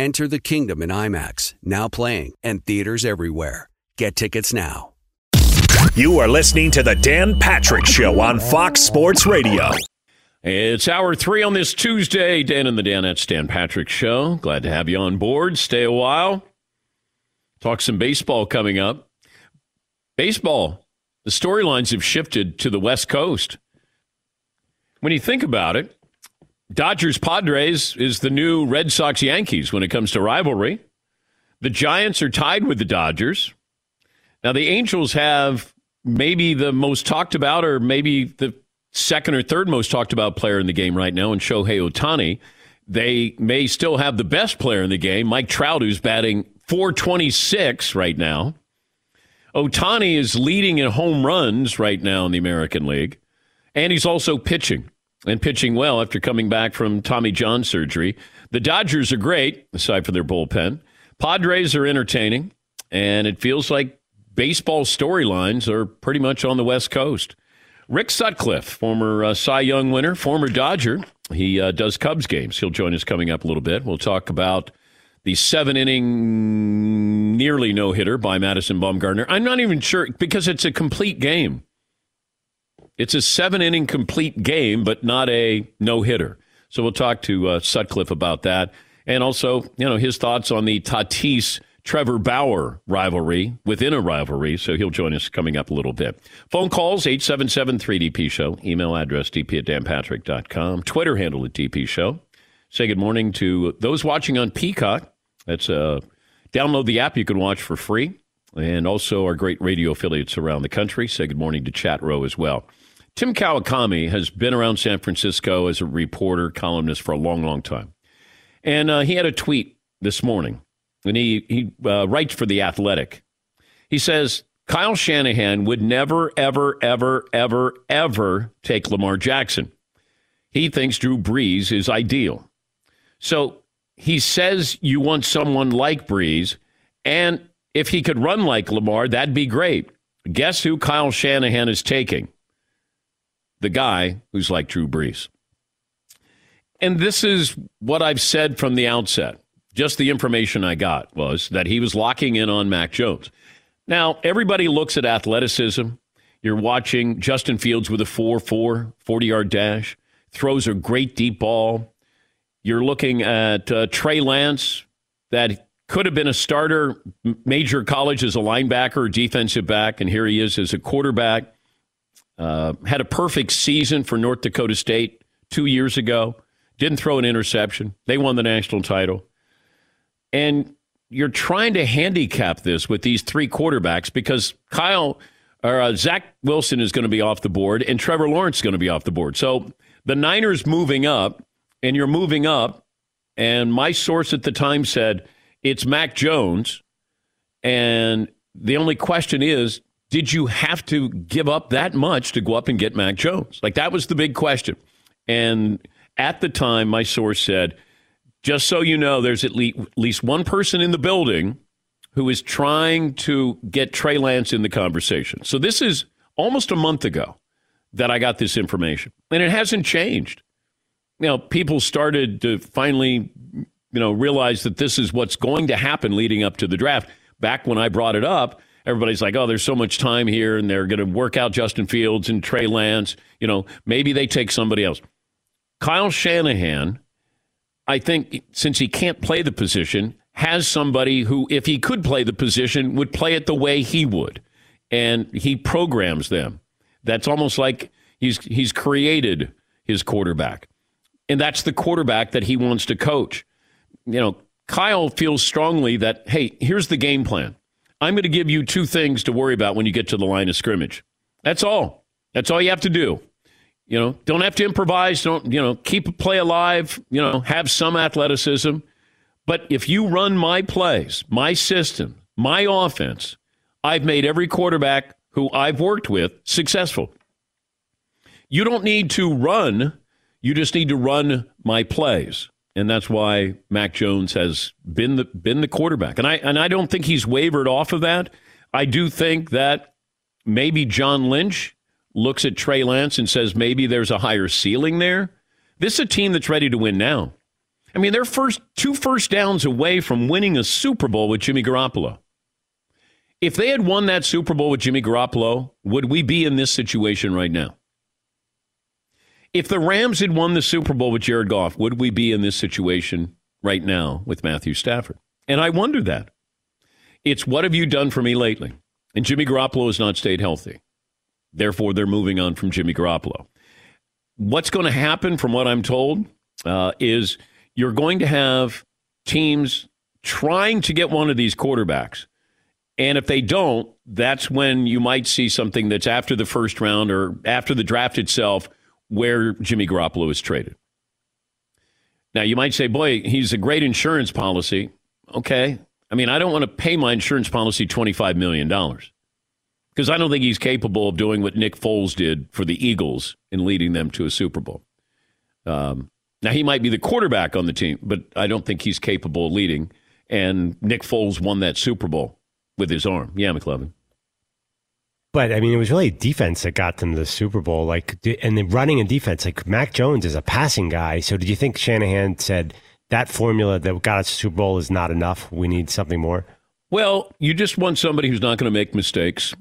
Enter the kingdom in IMAX, now playing, and theaters everywhere. Get tickets now. You are listening to The Dan Patrick Show on Fox Sports Radio. It's hour three on this Tuesday. Dan and the Danettes Dan Patrick Show. Glad to have you on board. Stay a while. Talk some baseball coming up. Baseball, the storylines have shifted to the West Coast. When you think about it, Dodgers Padres is the new Red Sox Yankees when it comes to rivalry. The Giants are tied with the Dodgers. Now, the Angels have maybe the most talked about, or maybe the second or third most talked about player in the game right now, in Shohei Ohtani. They may still have the best player in the game, Mike Trout, who's batting 426 right now. Ohtani is leading in home runs right now in the American League, and he's also pitching and pitching well after coming back from Tommy John surgery. The Dodgers are great, aside from their bullpen. Padres are entertaining, and it feels like baseball storylines are pretty much on the West Coast. Rick Sutcliffe, former uh, Cy Young winner, former Dodger, he uh, does Cubs games. He'll join us coming up a little bit. We'll talk about the seven inning, nearly no hitter by Madison Bumgarner. I'm not even sure because it's a complete game. It's a seven inning complete game, but not a no hitter. So we'll talk to uh, Sutcliffe about that. And also, you know, his thoughts on the Tatis Trevor Bauer rivalry within a rivalry. So he'll join us coming up a little bit. Phone calls 877 3DP Show. Email address dp at danpatrick.com. Twitter handle at DP Show. Say good morning to those watching on Peacock. That's uh, download the app. You can watch for free. And also our great radio affiliates around the country. Say good morning to Chat Row as well. Tim Kawakami has been around San Francisco as a reporter, columnist for a long, long time. And uh, he had a tweet this morning, and he, he uh, writes for The Athletic. He says, Kyle Shanahan would never, ever, ever, ever, ever take Lamar Jackson. He thinks Drew Brees is ideal. So he says you want someone like Brees, and if he could run like Lamar, that'd be great. Guess who Kyle Shanahan is taking? The guy who's like Drew Brees. And this is what I've said from the outset. Just the information I got was that he was locking in on Mac Jones. Now, everybody looks at athleticism. You're watching Justin Fields with a 4 4, 40 yard dash, throws a great deep ball. You're looking at uh, Trey Lance, that could have been a starter, major college as a linebacker or defensive back, and here he is as a quarterback. Uh, had a perfect season for North Dakota State two years ago, didn't throw an interception. They won the national title. And you're trying to handicap this with these three quarterbacks because Kyle or uh, Zach Wilson is going to be off the board and Trevor Lawrence is going to be off the board. So the Niners moving up, and you're moving up. And my source at the time said it's Mac Jones. And the only question is, did you have to give up that much to go up and get Mac Jones? Like that was the big question. And at the time, my source said, just so you know, there's at least one person in the building who is trying to get Trey Lance in the conversation. So this is almost a month ago that I got this information, and it hasn't changed. You know, people started to finally, you know, realize that this is what's going to happen leading up to the draft. Back when I brought it up, everybody's like, "Oh, there's so much time here, and they're going to work out Justin Fields and Trey Lance. You know, maybe they take somebody else." Kyle Shanahan, I think, since he can't play the position, has somebody who, if he could play the position, would play it the way he would, and he programs them. That's almost like he's he's created his quarterback, and that's the quarterback that he wants to coach. You know, Kyle feels strongly that hey, here's the game plan. I'm going to give you two things to worry about when you get to the line of scrimmage. That's all. That's all you have to do. You know, don't have to improvise. Don't you know? Keep a play alive. You know, have some athleticism. But if you run my plays, my system, my offense, I've made every quarterback who I've worked with successful. You don't need to run, you just need to run my plays. And that's why Mac Jones has been the been the quarterback. And I and I don't think he's wavered off of that. I do think that maybe John Lynch looks at Trey Lance and says maybe there's a higher ceiling there. This is a team that's ready to win now. I mean, they're first two first downs away from winning a Super Bowl with Jimmy Garoppolo. If they had won that Super Bowl with Jimmy Garoppolo, would we be in this situation right now? If the Rams had won the Super Bowl with Jared Goff, would we be in this situation right now with Matthew Stafford? And I wonder that. It's what have you done for me lately? And Jimmy Garoppolo has not stayed healthy. Therefore, they're moving on from Jimmy Garoppolo. What's going to happen, from what I'm told, uh, is you're going to have teams trying to get one of these quarterbacks. And if they don't, that's when you might see something that's after the first round or after the draft itself where Jimmy Garoppolo is traded. Now, you might say, boy, he's a great insurance policy. Okay. I mean, I don't want to pay my insurance policy $25 million because I don't think he's capable of doing what Nick Foles did for the Eagles in leading them to a Super Bowl. Um, now, he might be the quarterback on the team, but I don't think he's capable of leading. And Nick Foles won that Super Bowl with his arm. Yeah, McLovin. But I mean, it was really defense that got them to the Super Bowl. Like, and the running and defense. Like Mac Jones is a passing guy. So, did you think Shanahan said that formula that got us to the Super Bowl is not enough? We need something more. Well, you just want somebody who's not going to make mistakes,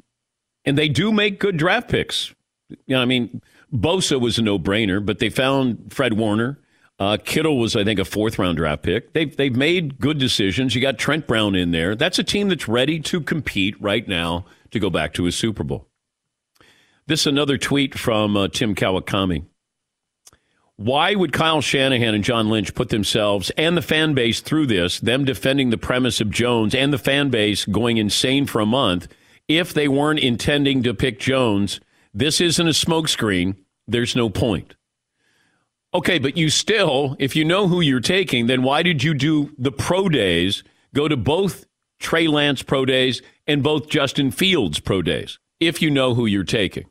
and they do make good draft picks. You know, I mean, Bosa was a no-brainer, but they found Fred Warner. Uh, Kittle was, I think, a fourth round draft pick. They've, they've made good decisions. You got Trent Brown in there. That's a team that's ready to compete right now to go back to a Super Bowl. This is another tweet from uh, Tim Kawakami. Why would Kyle Shanahan and John Lynch put themselves and the fan base through this, them defending the premise of Jones and the fan base going insane for a month, if they weren't intending to pick Jones? This isn't a smokescreen. There's no point. Okay, but you still, if you know who you're taking, then why did you do the pro days, go to both Trey Lance pro days and both Justin Fields pro days, if you know who you're taking?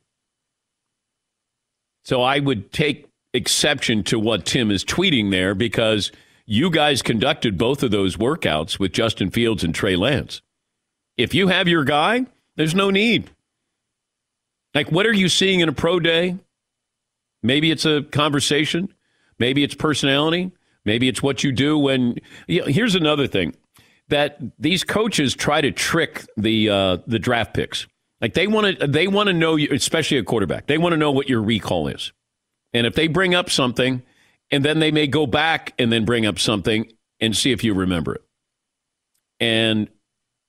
So I would take exception to what Tim is tweeting there because you guys conducted both of those workouts with Justin Fields and Trey Lance. If you have your guy, there's no need. Like, what are you seeing in a pro day? Maybe it's a conversation. Maybe it's personality. Maybe it's what you do when. You know, here's another thing that these coaches try to trick the uh, the draft picks. Like they want to they want to know, especially a quarterback. They want to know what your recall is, and if they bring up something, and then they may go back and then bring up something and see if you remember it. And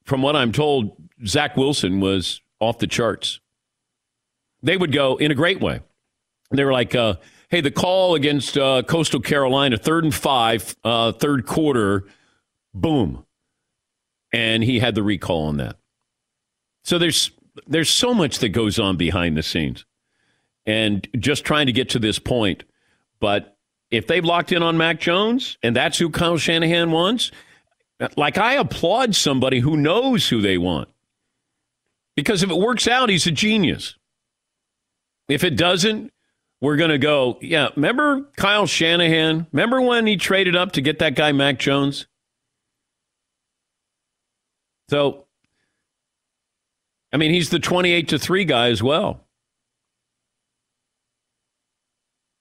from what I'm told, Zach Wilson was off the charts. They would go in a great way. They were like, uh, Hey, the call against uh, Coastal Carolina, third and five, uh, third quarter, boom, and he had the recall on that. So there's there's so much that goes on behind the scenes, and just trying to get to this point. But if they've locked in on Mac Jones and that's who Kyle Shanahan wants, like I applaud somebody who knows who they want. Because if it works out, he's a genius. If it doesn't, we're going to go, yeah, remember Kyle Shanahan? Remember when he traded up to get that guy, Mac Jones? So, I mean, he's the 28 to 3 guy as well.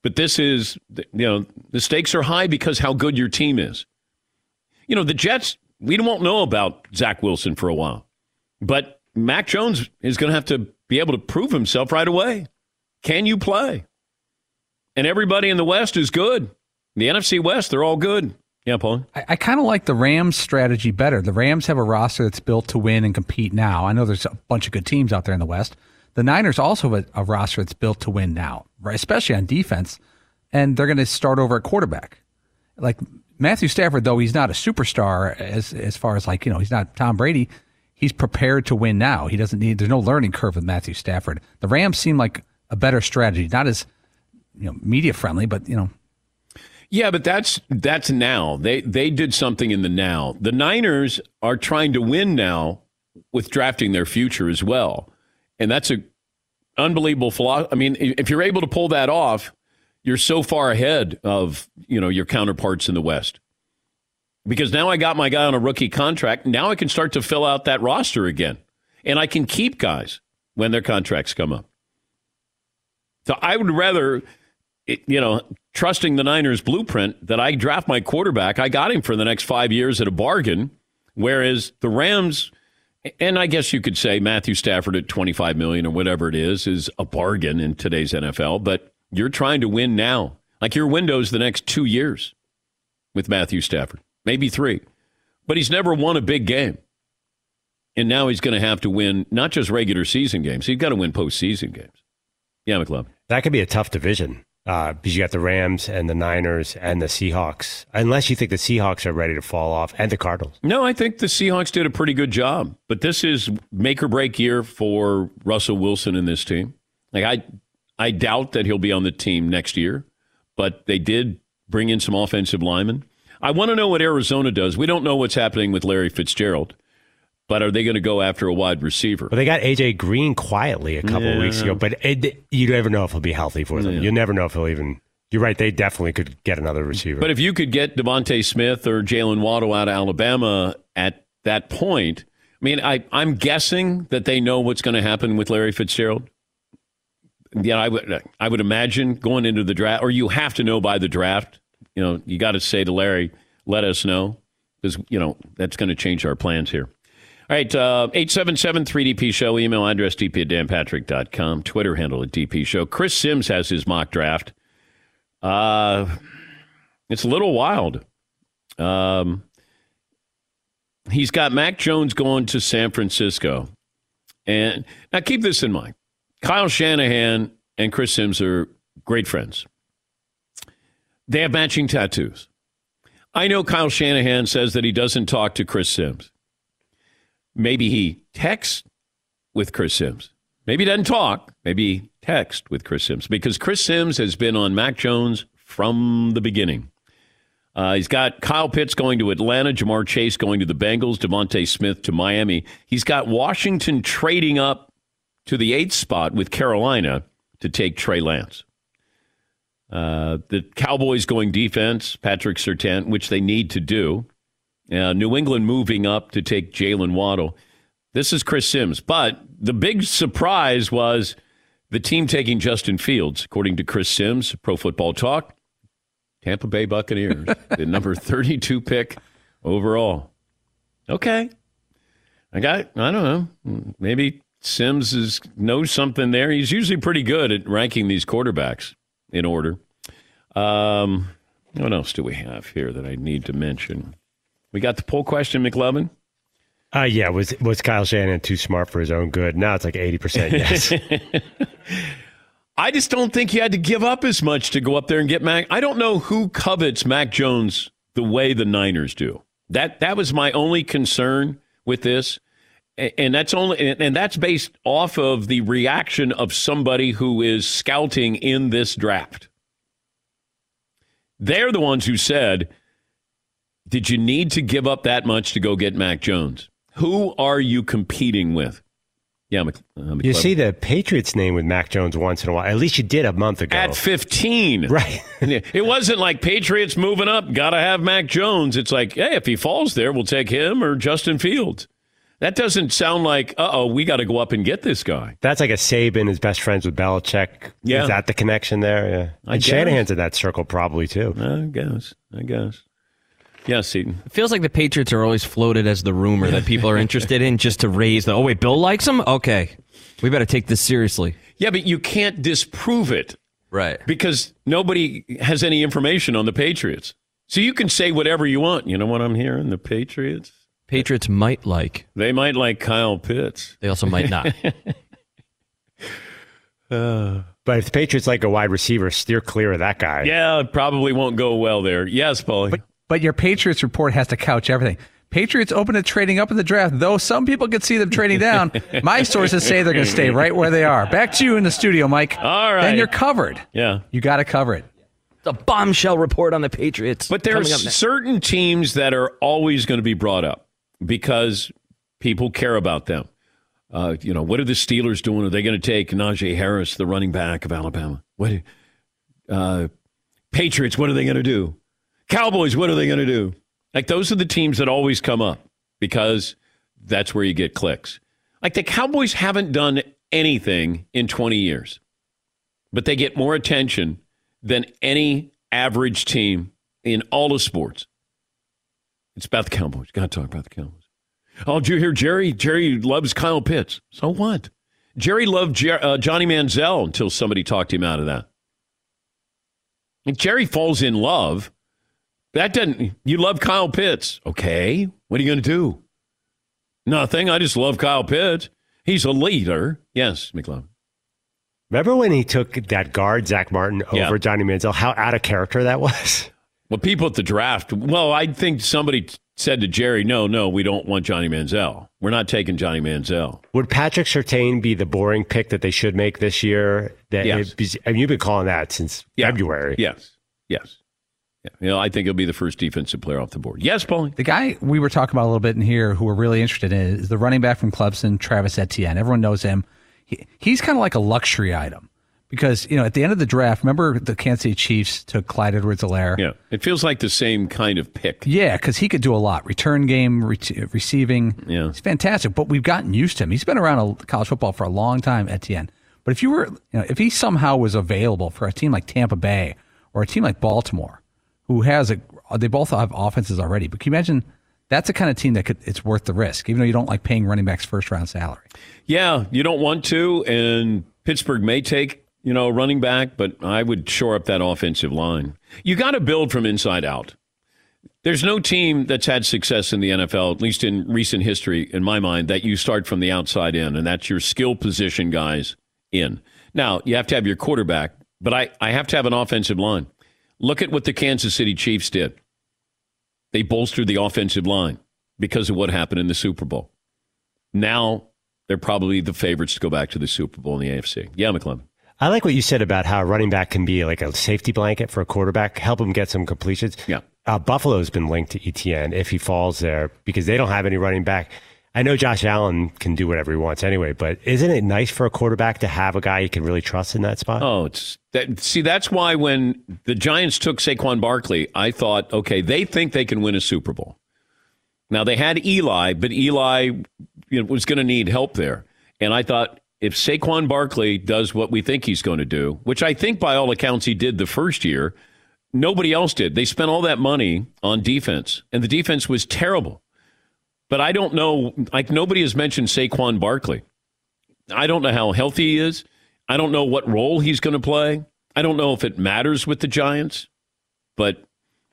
But this is, you know, the stakes are high because how good your team is. You know, the Jets, we won't know about Zach Wilson for a while. But Mac Jones is going to have to be able to prove himself right away. Can you play? And everybody in the West is good. The NFC West, they're all good. Yeah, Paul. I, I kind of like the Rams strategy better. The Rams have a roster that's built to win and compete now. I know there's a bunch of good teams out there in the West. The Niners also have a, a roster that's built to win now, right? especially on defense. And they're going to start over at quarterback. Like Matthew Stafford, though he's not a superstar as as far as like you know he's not Tom Brady. He's prepared to win now. He doesn't need. There's no learning curve with Matthew Stafford. The Rams seem like a better strategy, not as you know media friendly, but you know. Yeah, but that's that's now. They they did something in the now. The Niners are trying to win now with drafting their future as well, and that's a unbelievable philosophy. I mean, if you're able to pull that off, you're so far ahead of you know your counterparts in the West. Because now I got my guy on a rookie contract. Now I can start to fill out that roster again, and I can keep guys when their contracts come up. So I would rather, you know, trusting the Niners blueprint that I draft my quarterback. I got him for the next five years at a bargain, whereas the Rams. And I guess you could say Matthew Stafford at 25 million or whatever it is is a bargain in today's NFL, but you're trying to win now. Like your window's the next 2 years with Matthew Stafford, maybe 3. But he's never won a big game. And now he's going to have to win not just regular season games, he's got to win postseason games. Yeah, McLeod. That could be a tough division uh, because you got the Rams and the Niners and the Seahawks, unless you think the Seahawks are ready to fall off and the Cardinals. No, I think the Seahawks did a pretty good job, but this is make or break year for Russell Wilson and this team. Like I, I doubt that he'll be on the team next year, but they did bring in some offensive linemen. I want to know what Arizona does. We don't know what's happening with Larry Fitzgerald. But are they going to go after a wide receiver? Well, they got AJ Green quietly a couple yeah. of weeks ago, but it, you never know if he'll be healthy for them. Yeah. You never know if he'll even. You're right; they definitely could get another receiver. But if you could get DeVonta Smith or Jalen Waddle out of Alabama at that point, I mean, I, I'm guessing that they know what's going to happen with Larry Fitzgerald. Yeah, I would. I would imagine going into the draft, or you have to know by the draft. You know, you got to say to Larry, "Let us know," because you know that's going to change our plans here. All right, uh, 877 3DP Show, email address dp at danpatrick.com, Twitter handle at DP Show. Chris Sims has his mock draft. Uh, it's a little wild. Um, he's got Mac Jones going to San Francisco. And now keep this in mind Kyle Shanahan and Chris Sims are great friends. They have matching tattoos. I know Kyle Shanahan says that he doesn't talk to Chris Sims. Maybe he texts with Chris Sims. Maybe he doesn't talk. Maybe text with Chris Sims because Chris Sims has been on Mac Jones from the beginning. Uh, he's got Kyle Pitts going to Atlanta, Ja'Marr Chase going to the Bengals, DeVonta Smith to Miami. He's got Washington trading up to the eighth spot with Carolina to take Trey Lance. Uh, the Cowboys going defense, Patrick Surtain, which they need to do. Uh, New England moving up to take Jalen Waddle. This is Chris Sims. But the big surprise was the team taking Justin Fields, according to Chris Sims, Pro Football Talk. Tampa Bay Buccaneers, the number 32 pick overall. Okay. I got, I don't know, maybe Sims is, knows something there. He's usually pretty good at ranking these quarterbacks in order. Um, what else do we have here that I need to mention? We got the poll question, McLovin. Uh, yeah, was was Kyle Shanahan too smart for his own good? Now it's like eighty percent yes. I just don't think he had to give up as much to go up there and get Mac. I don't know who covets Mac Jones the way the Niners do. That that was my only concern with this. And that's only and that's based off of the reaction of somebody who is scouting in this draft. They're the ones who said, "Did you need to give up that much to go get Mac Jones? Who are you competing with?" Yeah, Mc, uh, you see the Patriots name with Mac Jones once in a while. At least you did a month ago. At 15. Right. it wasn't like Patriots moving up, got to have Mac Jones. It's like, hey, if he falls there, we'll take him or Justin Fields. That doesn't sound like, uh oh, we got to go up and get this guy. That's like a Saban is best friends with Belichick. Yeah. Is that the connection there? Yeah. I and guess. Shanahan's in that circle probably too. I guess. I guess. Yeah, Seaton. It feels like the Patriots are always floated as the rumor that people are interested in just to raise the, oh, wait, Bill likes him? Okay. We better take this seriously. Yeah, but you can't disprove it Right. because nobody has any information on the Patriots. So you can say whatever you want. You know what I'm hearing? The Patriots? Patriots might like. They might like Kyle Pitts. They also might not. But if the Patriots like a wide receiver, steer clear of that guy. Yeah, it probably won't go well there. Yes, Paulie. But, but your Patriots report has to couch everything. Patriots open to trading up in the draft, though some people could see them trading down. My sources say they're going to stay right where they are. Back to you in the studio, Mike. All right. Then you're covered. yeah. You got to cover it. it's a bombshell report on the Patriots. But there are coming up next. certain teams that are always going to be brought up because people care about them. Uh, you know, what are the Steelers doing? Are they going to take Najee Harris, the running back of Alabama? What? Uh, Patriots, what are they going to do? Cowboys, what are they going to do? Like those are the teams that always come up because that's where you get clicks. Like the Cowboys haven't done anything in 20 years, but they get more attention than any average team in all of sports. It's about the Cowboys. Got to talk about the Cowboys. Oh, did you hear Jerry? Jerry loves Kyle Pitts. So what? Jerry loved Jer- uh, Johnny Manziel until somebody talked him out of that. If Jerry falls in love, that doesn't. You love Kyle Pitts. Okay. What are you going to do? Nothing. I just love Kyle Pitts. He's a leader. Yes, McLovin. Remember when he took that guard, Zach Martin, over Yeah. Johnny Manziel? How out of character that was? Well, people at the draft, well, I think somebody t- said to Jerry, no, no, we don't want Johnny Manziel. We're not taking Johnny Manziel. Would Patrick Surtain be the boring pick that they should make this year? That Yes. it- I mean, you've been calling that since February. Yes. Yes. Yeah. You know, I think he'll be the first defensive player off the board. Yes, Paulie. The guy we were talking about a little bit in here who we're really interested in is the running back from Clemson, Travis Etienne. Everyone knows him. He, he's kind of like a luxury item because, you know, at the end of the draft, remember the Kansas City Chiefs took Clyde Edwards-Helaire? Yeah. It feels like the same kind of pick. Yeah, because he could do a lot. Return game, re- receiving. Yeah. He's fantastic, but we've gotten used to him. He's been around a, college football for a long time, Etienne. But if you were, you know, if he somehow was available for a team like Tampa Bay or a team like Baltimore, who has a, they both have offenses already. But can you imagine that's the kind of team that could, it's worth the risk, even though you don't like paying running backs first round salary. Yeah, you don't want to, and Pittsburgh may take, you know, running back, but I would shore up that offensive line. You got to build from inside out. There's no team that's had success in the NFL, at least in recent history, in my mind, that you start from the outside in, and that's your skill position guys in. Now, you have to have your quarterback, but I, I have to have an offensive line. Look at what the Kansas City Chiefs did. They bolstered the offensive line because of what happened in the Super Bowl. Now they're probably the favorites to go back to the Super Bowl in the AFC. Yeah, McClellan. I like what you said about how a running back can be like a safety blanket for a quarterback, help him get some completions. Yeah. Uh, Buffalo's been linked to Etienne if he falls there because they don't have any running back. I know Josh Allen can do whatever he wants anyway, but isn't it nice for a quarterback to have a guy you can really trust in that spot? Oh, it's that. See, that's why when the Giants took Saquon Barkley, I thought, okay, they think they can win a Super Bowl. Now they had Eli, but Eli you know, was going to need help there, and I thought if Saquon Barkley does what we think he's going to do, which I think by all accounts he did the first year, nobody else did. They spent all that money on defense, and the defense was terrible. But I don't know, like nobody has mentioned Saquon Barkley. I don't know how healthy he is. I don't know what role he's going to play. I don't know if it matters with the Giants. But,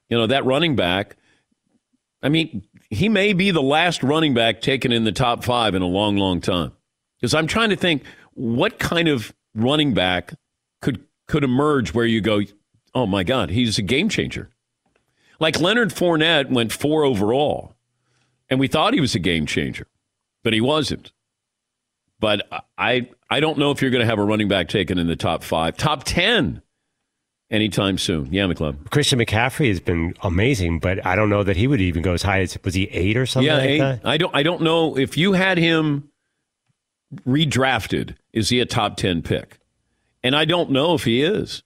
you know, that running back, I mean, he may be the last running back taken in the top five in a long, long time. Because I'm trying to think what kind of running back could could emerge where you go, oh my God, he's a game changer. Like Leonard Fournette went four overall, and we thought he was a game changer, but he wasn't. But I I don't know if you're going to have a running back taken in the top five, top ten anytime soon. Yeah, McLeod. Christian McCaffrey has been amazing, but I don't know that he would even go as high as was he eight or something yeah, like eight. that? I don't I don't know if you had him redrafted, is he a top ten pick? And I don't know if he is.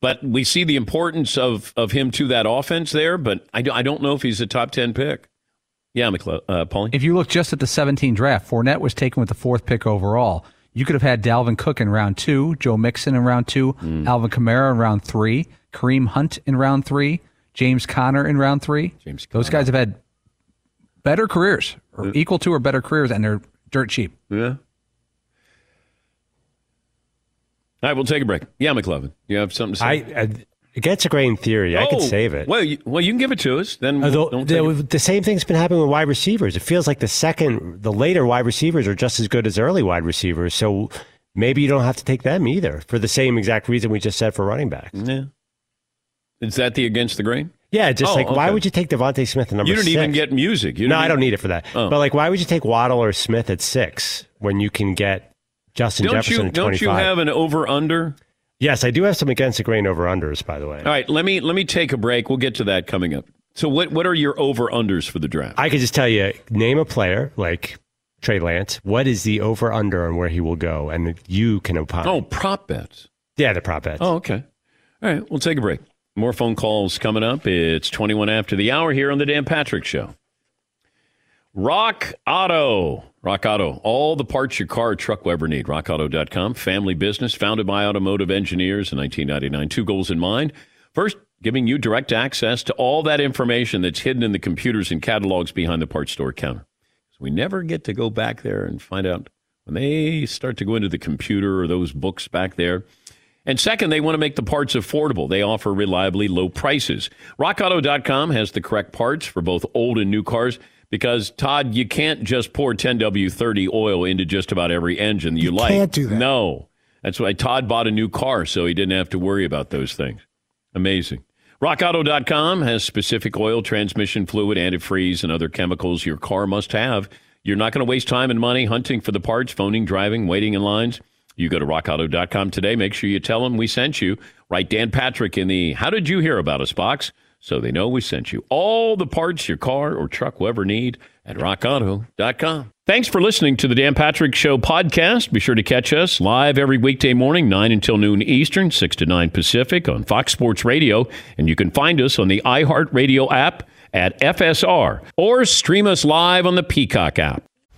But we see the importance of, of him to that offense there, but I, I don't know if he's a top 10 pick. Yeah, McLeod, uh, Paulie? If you look just at the 17 draft, Fournette was taken with the fourth pick overall. You could have had Dalvin Cook in round two, Joe Mixon in round two, Hmm. Alvin Kamara in round three, Kareem Hunt in round three, James Conner in round three. James Those guys have had better careers, or equal to or better careers, and they're dirt cheap. Yeah. All right, we'll take a break. Yeah, McLovin, you have something to say? I, I against a grain theory, I could Oh, save it. Well, you, well, you can give it to us. Then we'll, don't the, the same thing's been happening with wide receivers. It feels like the second, the later wide receivers are just as good as early wide receivers. So maybe you don't have to take them either for the same exact reason we just said for running backs. Yeah. Is that the against the grain? Yeah, just Oh, like why would you take DeVonta Smith at number You didn't even get music. You no, I don't need it for that. Oh. But like, why would you take Waddle or Smith at six when you can get Justin Don't Jefferson you at don't you have an over under? Yes, I do have some against the grain over unders, by the way. All right, let me let me take a break. We'll get to that coming up. So what what are your over unders for the draft? I could just tell you, name a player like Trey Lance. What is the over under on where he will go, and you can opine. oh, prop bets. yeah, the prop bets. Oh, okay. All right, we'll take a break. More phone calls coming up. It's 21 after the hour here on the Dan Patrick Show. Rock Auto. Rock Auto. All the parts your car or truck will ever need. RockAuto.com. Family business founded by automotive engineers in 1999. Two goals in mind. First, giving you direct access to all that information that's hidden in the computers and catalogs behind the parts store counter. So we never get to go back there and find out when they start to go into the computer or those books back there. And second, they want to make the parts affordable. They offer reliably low prices. RockAuto.com has the correct parts for both old and new cars because, Todd, you can't just pour 10W30 oil into just about every engine you, like. can't do that. No. That's why Todd bought a new car so he didn't have to worry about those things. Amazing. RockAuto.com has specific oil, transmission fluid, antifreeze, and other chemicals your car must have. You're not going to waste time and money hunting for the parts, phoning, driving, waiting in lines. You go to rockauto.com today. Make sure you tell them we sent you. Write Dan Patrick in the How Did You Hear About Us box so they know we sent you. All the parts your car or truck will ever need at rockauto.com. Thanks for listening to the Dan Patrick Show podcast. Be sure to catch us live every weekday morning, 9 until noon Eastern, 6 to 9 Pacific on Fox Sports Radio. And you can find us on the iHeartRadio app at FSR or stream us live on the Peacock app.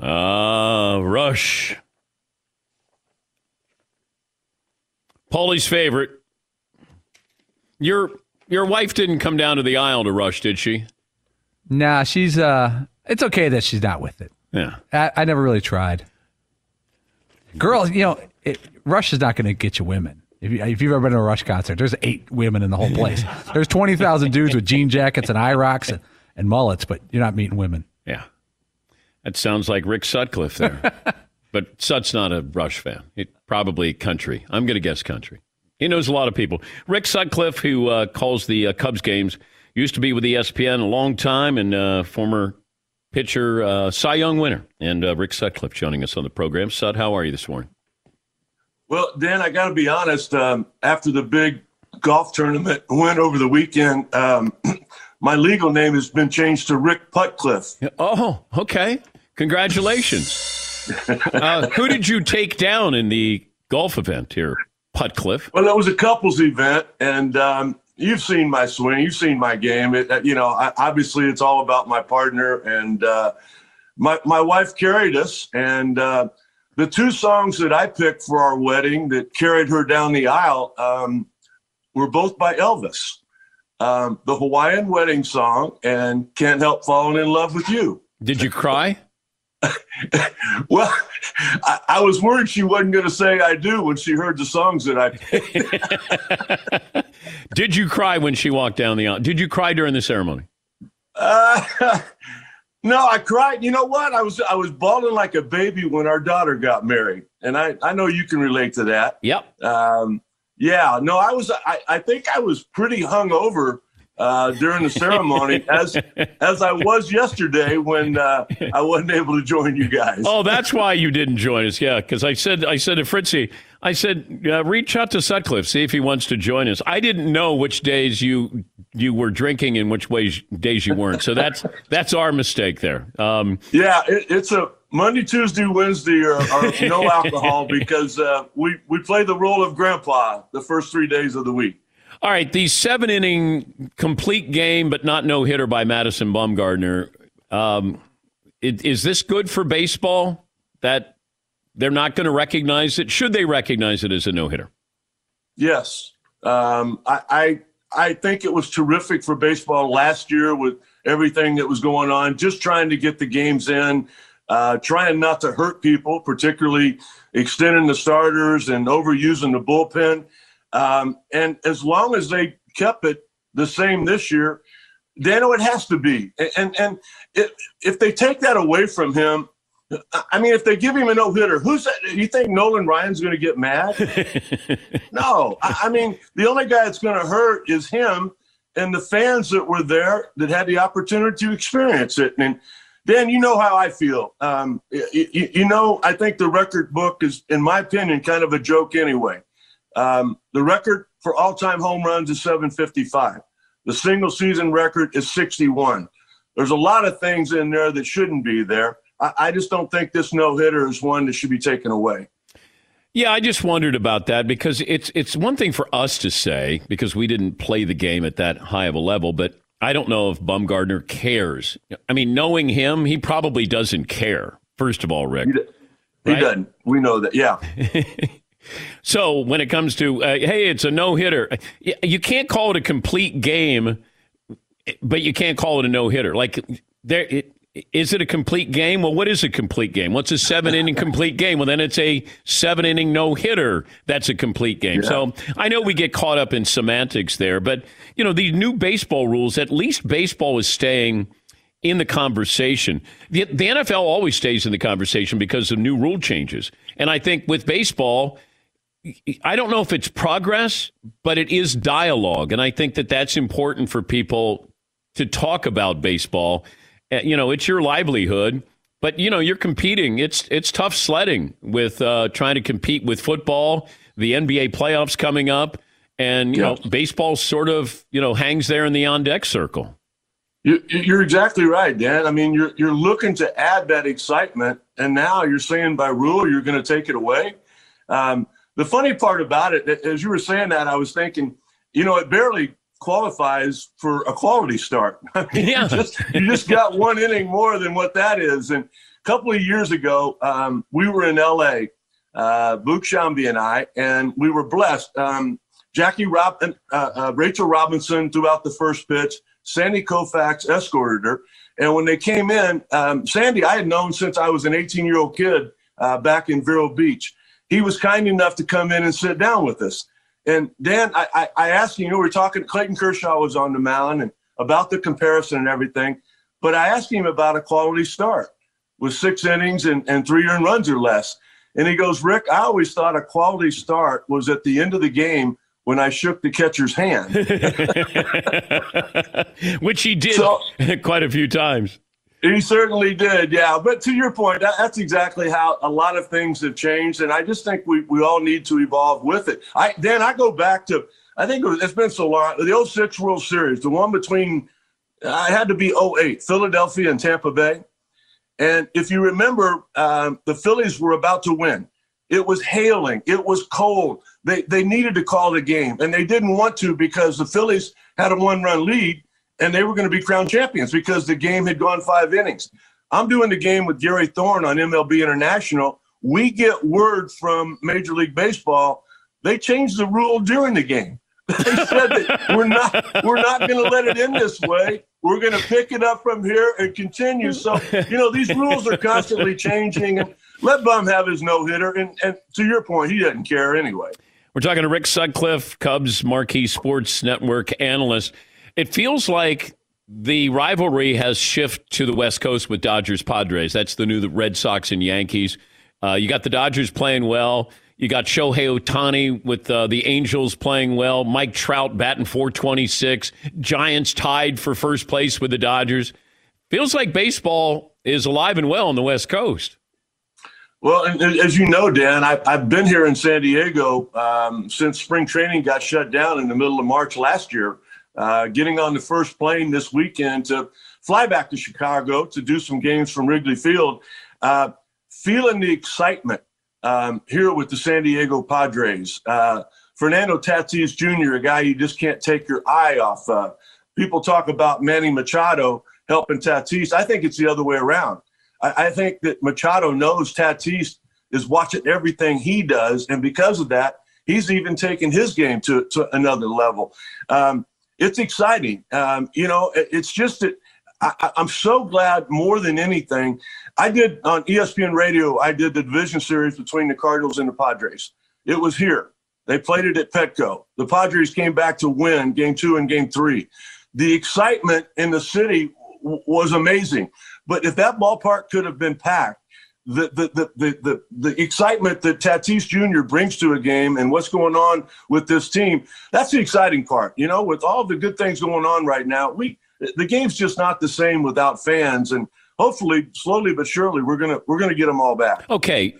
Uh, Rush. Paulie's favorite. Your your wife didn't come down to the aisle to Rush, did she? Nah, she's uh it's okay that she's not with it. Yeah. I, I never really tried. Girls, you know, it, Rush is not going to get you women. If, you, if you've ever been to a Rush concert, there's eight women in the whole place. there's 20,000 dudes with jean jackets and eye rocks and, and mullets, but you're not meeting women. Yeah. That sounds like Rick Sutcliffe there. but Sut's not a Rush fan. He, probably country. I'm going to guess country. He knows a lot of people. Rick Sutcliffe, who uh, calls the uh, Cubs games, used to be with ESPN a long time and uh, former pitcher, uh, Cy Young winner. And uh, Rick Sutcliffe joining us on the program. Sut, how are you this morning? Well, Dan, I got to be honest. Um, after the big golf tournament went over the weekend, um, my legal name has been changed to Rick Putcliffe. Oh, okay. Congratulations. uh, who did you take down in the golf event here, Putcliffe? Well, it was a couples event, and um, you've seen my swing, you've seen my game. It, you know, I, obviously, it's all about my partner, and uh, my my wife carried us, and uh, the two songs that I picked for our wedding that carried her down the aisle um, were both by Elvis. Um, the Hawaiian wedding song and Can't Help Falling in Love with You. Did you cry? Well, I, I was worried she wasn't going to say I do when she heard the songs that I. Did you cry when she walked down the aisle? Did you cry during the ceremony? Uh, no, I cried. You know what? I was I was bawling like a baby when our daughter got married, and I I know you can relate to that. Yep. Um, yeah. No, I was. I, I think I was pretty hungover uh, during the ceremony, as as I was yesterday when uh, I wasn't able to join you guys. Oh, that's why you didn't join us. Yeah, because I said I said to Fritzy, I said uh, reach out to Sutcliffe, see if he wants to join us. I didn't know which days you you were drinking and which ways days you weren't. So that's that's our mistake there. Um, Yeah, it, it's a Monday, Tuesday, Wednesday are, are no alcohol because uh, we we play the role of grandpa the first three days of the week. All right, the seven inning complete game, but not no hitter by Madison Bumgarner. Um, it, is this good for baseball that they're not going to recognize it? Should they recognize it as a no hitter? Yes, um, I, I I think it was terrific for baseball last year with everything that was going on. Just trying to get the games in, uh, trying not to hurt people, particularly extending the starters and overusing the bullpen. Um, and as long as they kept it the same this year, Dano, it has to be. And and, if they take that away from him, I mean, if they give him a no hitter, who's that? You think Nolan Ryan's going to get mad? no. I, I mean, the only guy that's going to hurt is him and the fans that were there that had the opportunity to experience it. And Dan, you know how I feel. Um, you, you know, I think the record book is, in my opinion, kind of a joke anyway. Um, the record for all-time home runs is 755. The single season record is 61. There's a lot of things in there that shouldn't be there. I, I just don't think this no hitter is one that should be taken away. Yeah, I just wondered about that because it's it's one thing for us to say because we didn't play the game at that high of a level, but I don't know if Bumgarner cares. I mean, knowing him, he probably doesn't care. First of all, Rick, he, he right? doesn't. We know that. Yeah. so when it comes to uh, hey, it's a no hitter, you can't call it a complete game, but you can't call it a no hitter. Like there, it, is it a complete game? Well, what is a complete game? What's a seven inning complete game? Well, then it's a seven inning no hitter. That's a complete game. Yeah. So I know we get caught up in semantics there, but you know, these new baseball rules, at least baseball is staying in the conversation. The, the NFL always stays in the conversation because of new rule changes. And I think with baseball, I don't know if it's progress, but it is dialogue. And I think that that's important for people to talk about baseball uh, you know, it's your livelihood. But you know, you're competing. It's it's tough sledding with uh, trying to compete with football, the NBA playoffs coming up, and you know, baseball sort of you know hangs there in the on deck circle. You're exactly right, Dan. I mean, you're you're looking to add that excitement, and now you're saying by rule you're going to take it away. Um, the funny part about it, as you were saying that, I was thinking, you know, it barely qualifies for a quality start. I mean, yeah. you, just, you just got one inning more than what that is. And a couple of years ago, um, we were in LA, uh, Boog Sciambi and I, and we were blessed. Um, Jackie Rob, uh, uh, Rachel Robinson threw out the first pitch. Sandy Koufax escorted her. And when they came in, um, Sandy, I had known since I was an 18 year old kid uh, back in Vero Beach. He was kind enough to come in and sit down with us. And Dan, I, I, I asked you, you know, we are talking, Clayton Kershaw was on the mound and about the comparison and everything, but I asked him about a quality start with six innings and, and three earned runs or less. And he goes, Rick, I always thought a quality start was at the end of the game when I shook the catcher's hand. Which he did so, quite a few times. He certainly did, yeah. But to your point, that, that's exactly how a lot of things have changed, and I just think we, we all need to evolve with it. I Dan, I go back to I think it was, it's been so long the 06 World Series, the one between I had to be 08, Philadelphia and Tampa Bay, and if you remember, um, the Phillies were about to win. It was hailing. It was cold. They they needed to call the game, and they didn't want to because the Phillies had a one run lead and they were going to be crown champions because the game had gone five innings. I'm doing the game with Gary Thorne on MLB International. We get word from Major League Baseball. They changed the rule during the game. They said that we're not we're not going to let it in this way. We're going to pick it up from here and continue. So you know these rules are constantly changing. Let Bum have his no hitter. And, and to your point, he doesn't care anyway. We're talking to Rick Sutcliffe, Cubs Marquee Sports Network analyst. It feels like the rivalry has shifted to the West Coast with Dodgers Padres. That's the new Red Sox and Yankees. Uh, you got the Dodgers playing well. You got Shohei Ohtani with uh, the Angels playing well. Mike Trout batting 426. Giants tied for first place with the Dodgers. Feels like baseball is alive and well on the West Coast. Well, as you know, Dan, I, have been here in San Diego um, since spring training got shut down in the middle of March last year uh, getting on the first plane this weekend to fly back to Chicago to do some games from Wrigley Field. Uh, feeling the excitement um, here with the San Diego Padres. Uh, Fernando Tatis Jr., a guy you just can't take your eye off. People talk about Manny Machado helping Tatis. I think it's the other way around. I, I think that Machado knows Tatis is watching everything he does, and because of that, he's even taken his game to, to another level. Um, it's exciting. Um, you know, it, it's just that I, am so glad more than anything. I did on ESPN Radio, I did the division series between the Cardinals and the Padres. It was here. They played it at Petco. The Padres came back to win game two and game three. The excitement in the city w- was amazing. But if that ballpark could have been packed, the, the, the, the, the, excitement that Tatis Jr. brings to a game and what's going on with this team, that's the exciting part. You know, with all the good things going on right now, we the game's just not the same without fans. And hopefully, slowly but surely, we're gonna we're gonna get them all back. Okay.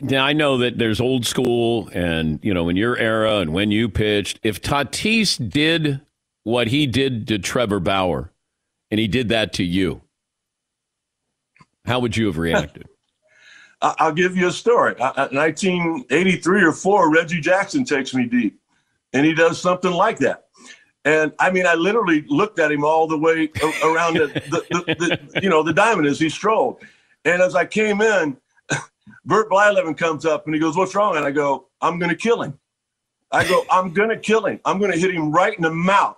Now I know that there's old school, and you know, in your era and when you pitched, if Tatis did what he did to Trevor Bauer, and he did that to you, How would you have reacted? I'll give you a story. 1983 or four, Reggie Jackson takes me deep, and he does something like that. And I mean, I literally looked at him all the way around the, the, the, the you know, the diamond as he strolled. And as I came in, Bert Blyleven comes up and he goes, "What's wrong?" And I go, "I'm going to kill him." I go, "I'm going to kill him. I'm going to hit him right in the mouth."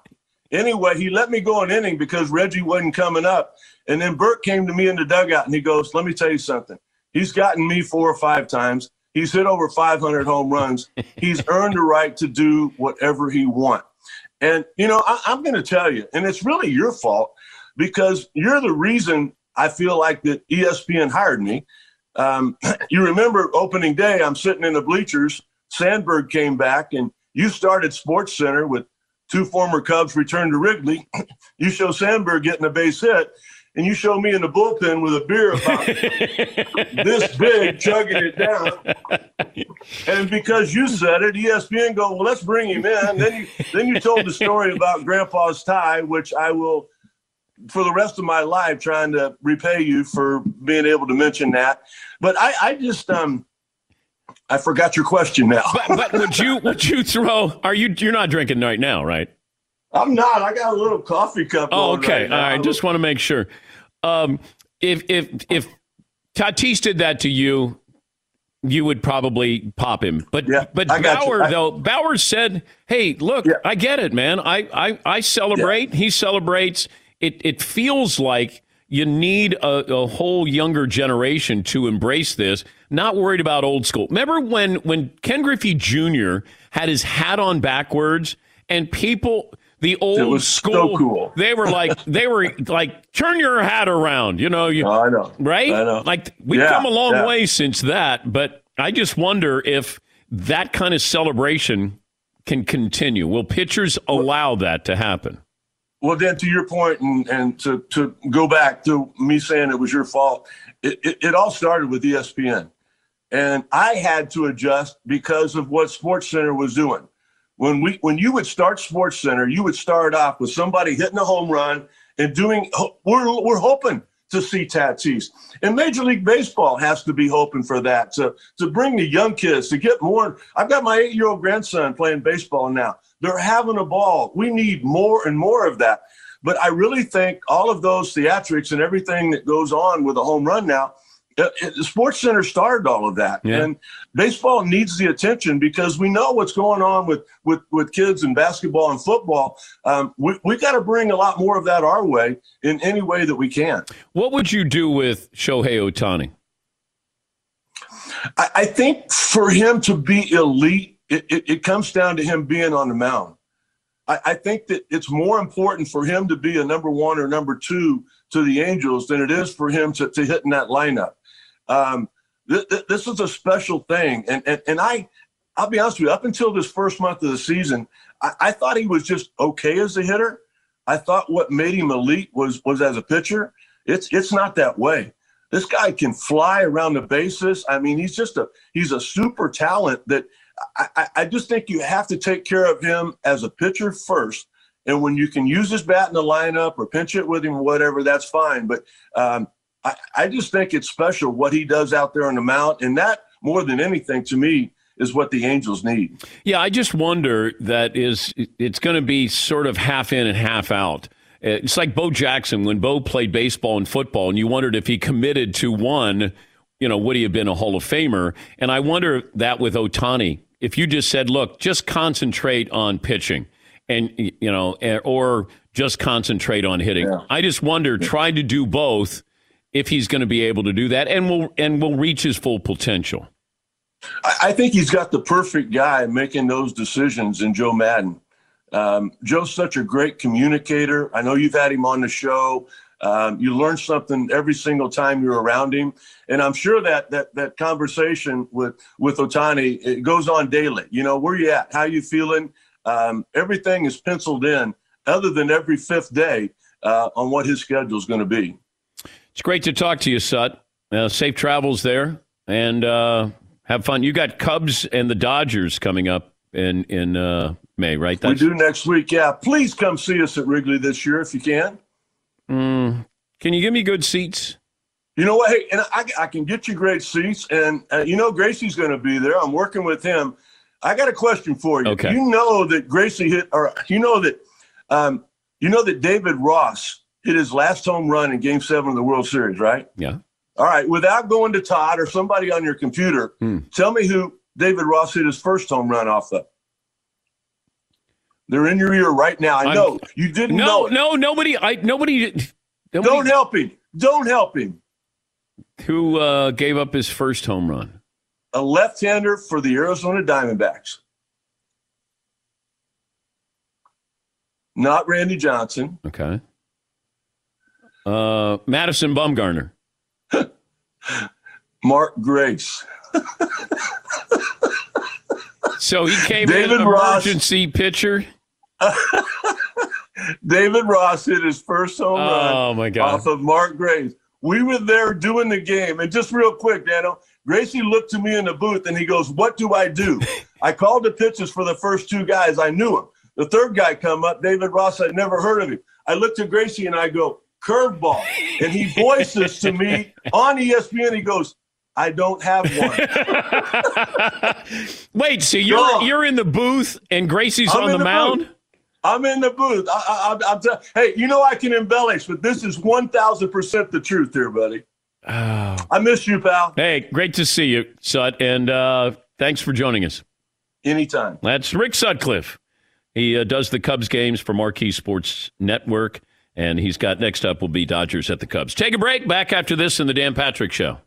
Anyway, he let me go an inning because Reggie wasn't coming up. And then Bert came to me in the dugout and he goes, "Let me tell you something. He's gotten me four or five times. He's hit over 500 home runs. He's earned the right to do whatever he wants." And, you know, I, I'm going to tell you, and it's really your fault because you're the reason I feel like that ESPN hired me. Um, you remember opening day, I'm sitting in the bleachers. Sandberg came back, and you started Sports Center with two former Cubs returned to Wrigley. you show Sandberg getting a base hit, and you show me in the bullpen with a beer about this big, chugging it down. And because you said it, ESPN go, well, let's bring him in. Then you then you told the story about Grandpa's tie, which I will for the rest of my life trying to repay you for being able to mention that. But I, I just um I forgot your question now. but, but would you would you throw are you you're not drinking right now, right? I'm not. I got a little coffee cup. Oh, okay. Right All right. Just want to make sure. Um, if if if Tatis did that to you, you would probably pop him. But Yeah, but. Bauer I- though Bauer said, "Hey, look, I get it, man. I I I celebrate. He celebrates. It it feels like." You need a, a whole younger generation to embrace this. Not worried about old school. Remember when when Ken Griffey Jr. had his hat on backwards, and people, the old it was so school, cool. they were like they were like turn your hat around. You know, you I know. right? I know. Like we've Yeah, come a long yeah. way since that, but I just wonder if that kind of celebration can continue. Will pitchers allow that to happen? Well, then to your point, and, and to, to go back to me saying it was your fault, it, it, it all started with ESPN. And I had to adjust because of what Sports Center was doing. When we when you would start Sports Center, you would start off with somebody hitting a home run and doing we're we're hoping to see Tatis. And Major League Baseball has to be hoping for that to to bring the young kids to get more. I've got my eight year old grandson playing baseball now. They're having a ball. We need more and more of that. But I really think all of those theatrics and everything that goes on with a home run now, Sports Center started all of that. Yeah. And baseball needs the attention because we know what's going on with with, with kids and basketball and football. Um, we we got to bring a lot more of that our way in any way that we can. What would you do with Shohei Ohtani? I, I think for him to be elite, it, it, it comes down to him being on the mound. I, I think that it's more important for him to be a number one or number two to the Angels than it is for him to, to hit in that lineup. Um, th- th- this is a special thing, and and and I, I'll be honest with you. Up until this first month of the season, I, I thought he was just okay as a hitter. I thought what made him elite was was as a pitcher. It's it's not that way. This guy can fly around the bases. I mean, he's just a he's a super talent that I, I, just think you have to take care of him as a pitcher first. And when you can use his bat in the lineup or pinch it with him or whatever, that's fine. But um, I, I just think it's special what he does out there on the mound. And that, more than anything, to me, is what the Angels need. Yeah, I just wonder that is it's going to be sort of half in and half out. It's like Bo Jackson when Bo played baseball and football, and you wondered if he committed to one, you know, would he have been a Hall of Famer? And I wonder that with Ohtani, if you just said, look, just concentrate on pitching, and you know, or just concentrate on hitting. I just wonder, try to do both, if he's going to be able to do that, and will and will reach his full potential. I, think he's got the perfect guy making those decisions in Joe Maddon. Um, Joe's such a great communicator. I know you've had him on the show. Um, you learn something every single time you're around him, and I'm sure that that that conversation with with Ohtani it goes on daily. You know, where you at? How you feeling? Um, everything is penciled in, other than every fifth day uh, on what his schedule is going to be. It's great to talk to you, Sut. Uh, safe travels there, and uh, have fun. You got Cubs and the Dodgers coming up in in uh, May, right? we do next week. Yeah, please come see us at Wrigley this year if you can. Mm, can you give me good seats? You know what? Hey, and I, I can get you great seats, and uh, you know Gracie's going to be there. I'm working with him. I got a question for you. Okay. You know that Gracie hit, or you know that, um, you know that David Ross hit his last home run in Game Seven of the World Series, right? Yeah. All right. Without going to Todd or somebody on your computer, Hmm. tell me who David Ross hit his first home run off of. They're in your ear right now. I I'm- know you didn't No, know. it. no, nobody. I nobody. nobody Don't help him. Don't help him. who uh, gave up his first home run. A left-hander for the Arizona Diamondbacks. Not Randy Johnson. Okay. Uh, Madison Bumgarner. Mark Grace. So he came David in Ross. emergency pitcher. David Ross hit his first home run Oh my God! off of Mark Grace. We were there doing the game. And just real quick, Daniel, Gracie looked to me in the booth and he goes, What do I do? I called the pitches for the first two guys. I knew him. The third guy come up, David Ross, I'd never heard of him. I looked at Gracie and I go, curveball. And he voices to me on ESPN, he goes, I don't have one. Wait, so you're you're in the booth and Gracie's I'm on in the, mound? booth. I'm in the booth. I, I, I'm, I'm hey, you know I can embellish, but this is 1,000% the truth here, buddy. Oh. I miss you, pal. Hey, great to see you, Sut, and uh, thanks for joining us. Anytime. That's Rick Sutcliffe. He uh, does the Cubs games for Marquee Sports Network, and he's got next up will be Dodgers at the Cubs. Take a break. Back after this in the Dan Patrick Show.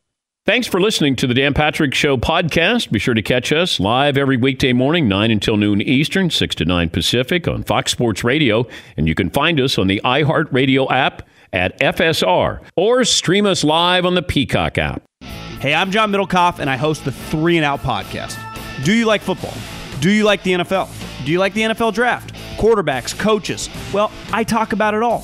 Thanks for listening to the Dan Patrick Show podcast. Be sure to catch us live every weekday morning, 9 until noon Eastern, 6 to 9 Pacific on Fox Sports Radio. And you can find us on the iHeartRadio app at FSR or stream us live on the Peacock app. Hey, I'm John Middlecoff, and I host the Three and Out podcast. Do you like football? Do you like the NFL? Do you like the NFL draft? Quarterbacks, coaches? Well, I talk about it all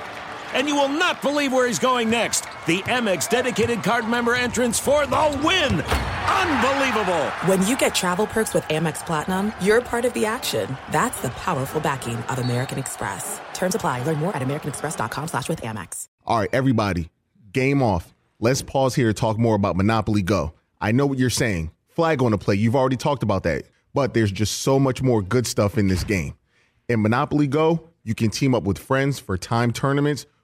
And you will not believe where he's going next. The Amex dedicated card member entrance for the win! Unbelievable! When you get travel perks with Amex Platinum, you're part of the action. That's the powerful backing of American Express. Terms apply. Learn more at americanexpress.com slash with Amex. All right, everybody, game off. Let's pause here to talk more about Monopoly Go. I know what you're saying. Flag on the play. You've already talked about that. But there's just so much more good stuff in this game. In Monopoly Go, you can team up with friends for time tournaments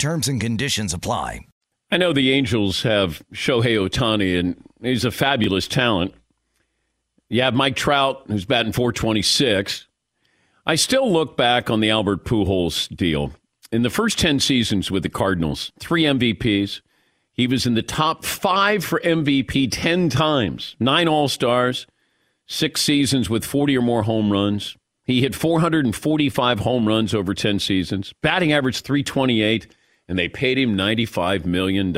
Terms and conditions apply. I know the Angels have Shohei Ohtani, and he's a fabulous talent. You have Mike Trout, who's batting 426. I still look back on the Albert Pujols deal. In the first 10 seasons with the Cardinals, three MVPs. He was in the top five for MVP 10 times, nine All Stars, six seasons with 40 or more home runs. He hit 445 home runs over 10 seasons, batting average 328 and they paid him $95 million.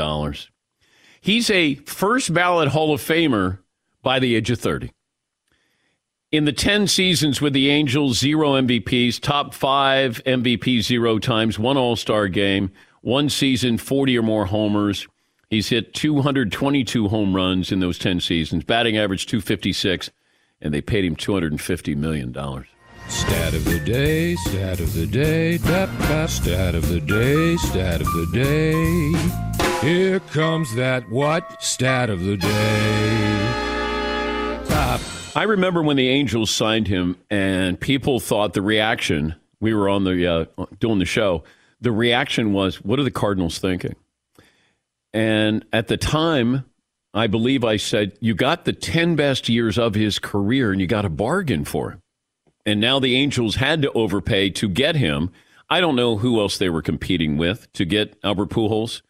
He's a first ballot Hall of Famer by the age of 30. In the 10 seasons with the Angels, zero MVPs, top five MVP zero times, one All Star game, one season, 40 or more homers. He's hit 222 home runs in those 10 seasons, batting average 256, and they paid him $250 million. Stat of the day, stat of the day, tap, stat of the day, stat of the day. Here comes that what? Stat of the day. Top. I remember when the Angels signed him, and people thought the reaction. We were on the uh, doing the show. The reaction was, "What are the Cardinals thinking?" And at the time, I believe I said, "You got the ten best years of his career, and you got a bargain for him." And now the Angels had to overpay to get him. I don't know who else they were competing with to get Albert Pujols,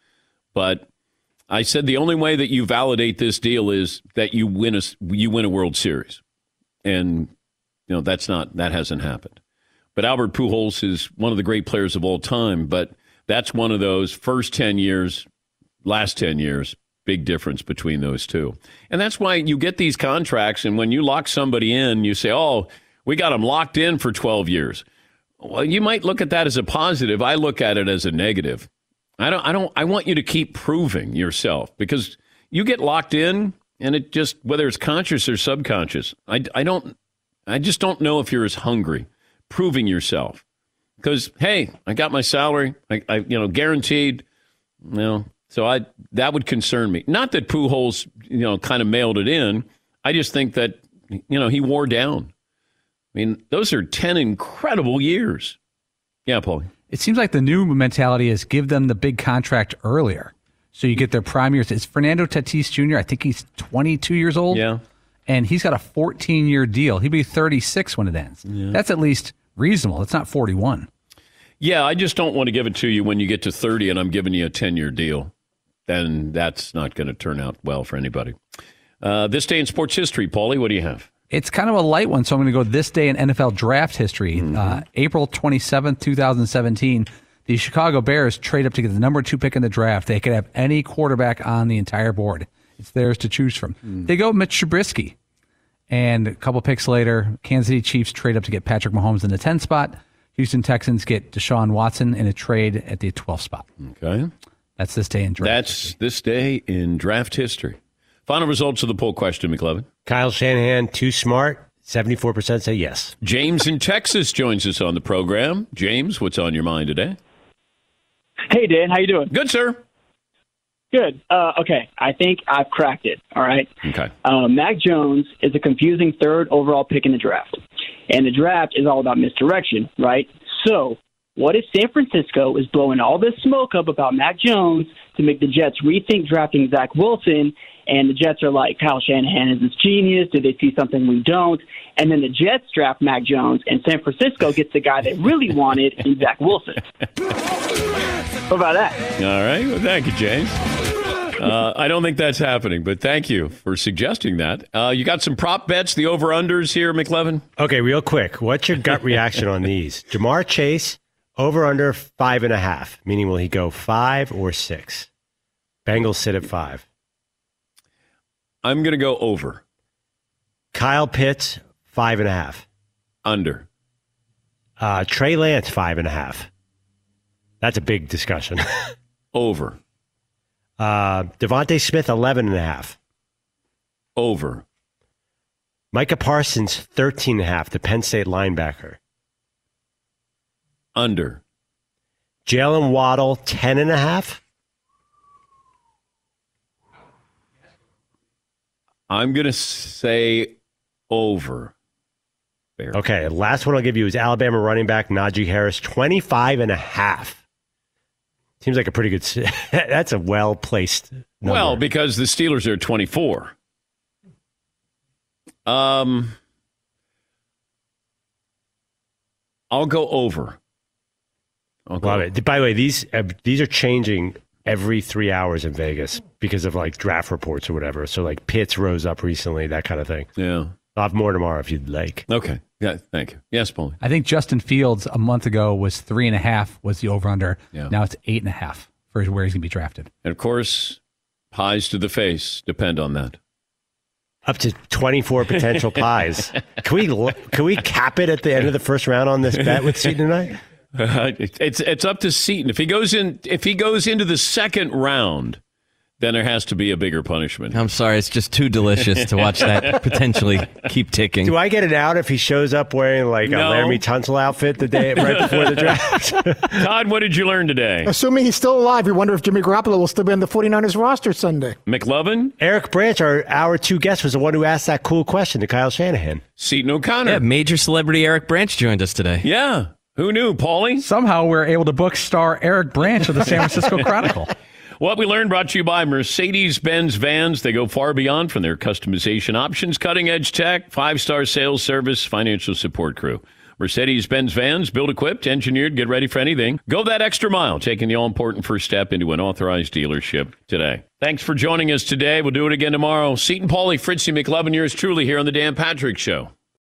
but I said the only way that you validate this deal is that you win a you win a World Series, and you know that's not that hasn't happened. But Albert Pujols is one of the great players of all time. But that's one of those first ten years, last ten years, big difference between those two, and that's why you get these contracts. And when you lock somebody in, you say, "Oh." We got him locked in for 12 years. Well, you might look at that as a positive. I look at it as a negative. I don't I don't I want you to keep proving yourself because you get locked in and it just whether it's conscious or subconscious. I I don't I just don't know if you're as hungry proving yourself. Cuz hey, I got my salary. I, I you know guaranteed you know so I that would concern me. Not that Pujols, you know, kind of mailed it in. I just think that you know, he wore down. I mean, those are 10 incredible years. Yeah, Paul. It seems like the new mentality is give them the big contract earlier. So you get their prime years. It's Fernando Tatis Jr. I think he's 22 years old. Yeah. And he's got a 14 year deal. He'll be 36 when it ends. Yeah. That's at least reasonable. It's not 41. Yeah, I just don't want to give it to you when you get to 30 and I'm giving you a 10 year deal. Then that's not going to turn out well for anybody. Uh, this day in sports history, Paulie, what do you have? It's kind of a light one, so I'm going to go this day in NFL draft history. Mm-hmm. Uh, April 27th, 2017, the Chicago Bears trade up to get the number two pick in the draft. They could have any quarterback on the entire board. It's theirs to choose from. Mm. They go Mitch Trubisky. And a couple picks later, Kansas City Chiefs trade up to get Patrick Mahomes in the 10 spot. Houston Texans get Deshaun Watson in a trade at the 12 spot. Okay. That's this day in draft. That's this day in draft history. Final results of the poll question, McLovin. Kyle Shanahan, too smart. 74% say yes. James in Texas joins us on the program. James, what's on your mind today? Hey, Dan, how you doing? Good, sir. Good. Uh, okay, I think I've cracked it. All right. Okay. Uh, Mac Jones is a confusing third overall pick in the draft, and the draft is all about misdirection, right? So, what if San Francisco is blowing all this smoke up about Mac Jones to make the Jets rethink drafting Zach Wilson? And the Jets are like, Kyle Shanahan is this genius. Do they see something we don't? And then the Jets draft Mac Jones, and San Francisco gets the guy they really wanted in Zach Wilson. What about that? All right. Well, thank you, James. Uh, I don't think that's happening, but thank you for suggesting that. Uh, you got some prop bets, the over unders here, McLovin? Okay, real quick. What's your gut reaction on these? Ja'Marr Chase, over under five and a half, meaning will he go five or six? Bengals sit at five. I'm going to go over. Kyle Pitts, five and a half. Under. Uh, Trey Lance, five and a half. That's a big discussion. over. Uh, DeVonta Smith, 11 and a half. Over. Micah Parsons, 13 and a half, the Penn State linebacker. Under. Jaylen Waddle, 10 and a half. I'm going to say over. Okay, last one I'll give you is Alabama running back Najee Harris, 25 and a half. Seems like a pretty good. that's a well placed. Well, because the Steelers are 24. Um, I'll go over. I'll. Love it. By the way, these uh, these are changing every three hours in Vegas because of like draft reports or whatever. So like Pitts rose up recently, that kind of thing. Yeah. I'll have more tomorrow if you'd like. Okay. Yeah. Thank you. Yes, Paul. I think Justin Fields a month ago was three and a half was the over under. Yeah. Now it's eight and a half for where he's going to be drafted. And of course, pies to the face depend on that. Up to twenty four potential pies. Can we can we cap it at the end of the first round on this bet with Seton tonight? Uh, it's it's up to Seton. If he goes in, if he goes into the second round, then there has to be a bigger punishment. I'm sorry, it's just too delicious to watch that potentially keep ticking. Do I get it out if he shows up wearing like No. a Laremy Tunsil outfit the day right before the draft? Todd, what did you learn today? Assuming he's still alive, you wonder if Jimmy Garoppolo will still be on the 49ers roster Sunday. McLovin? Eric Branch, our our two guest, was the one who asked that cool question to Kyle Shanahan. Seton O'Connor. Yeah, major celebrity Eric Branch joined us today. Yeah. Who knew, Paulie? Somehow we're able to book star Eric Branch of the San Francisco Chronicle. What we learned brought to you by Mercedes Benz Vans. They go far beyond from their customization options, cutting edge tech, five star sales service, financial support crew. Mercedes Benz Vans, built equipped, engineered, get ready for anything. Go that extra mile, taking the all important first step into an authorized dealership today. Thanks for joining us today. We'll do it again tomorrow. Seton Paulie, Fritzy McLovin, yours truly here on The Dan Patrick Show.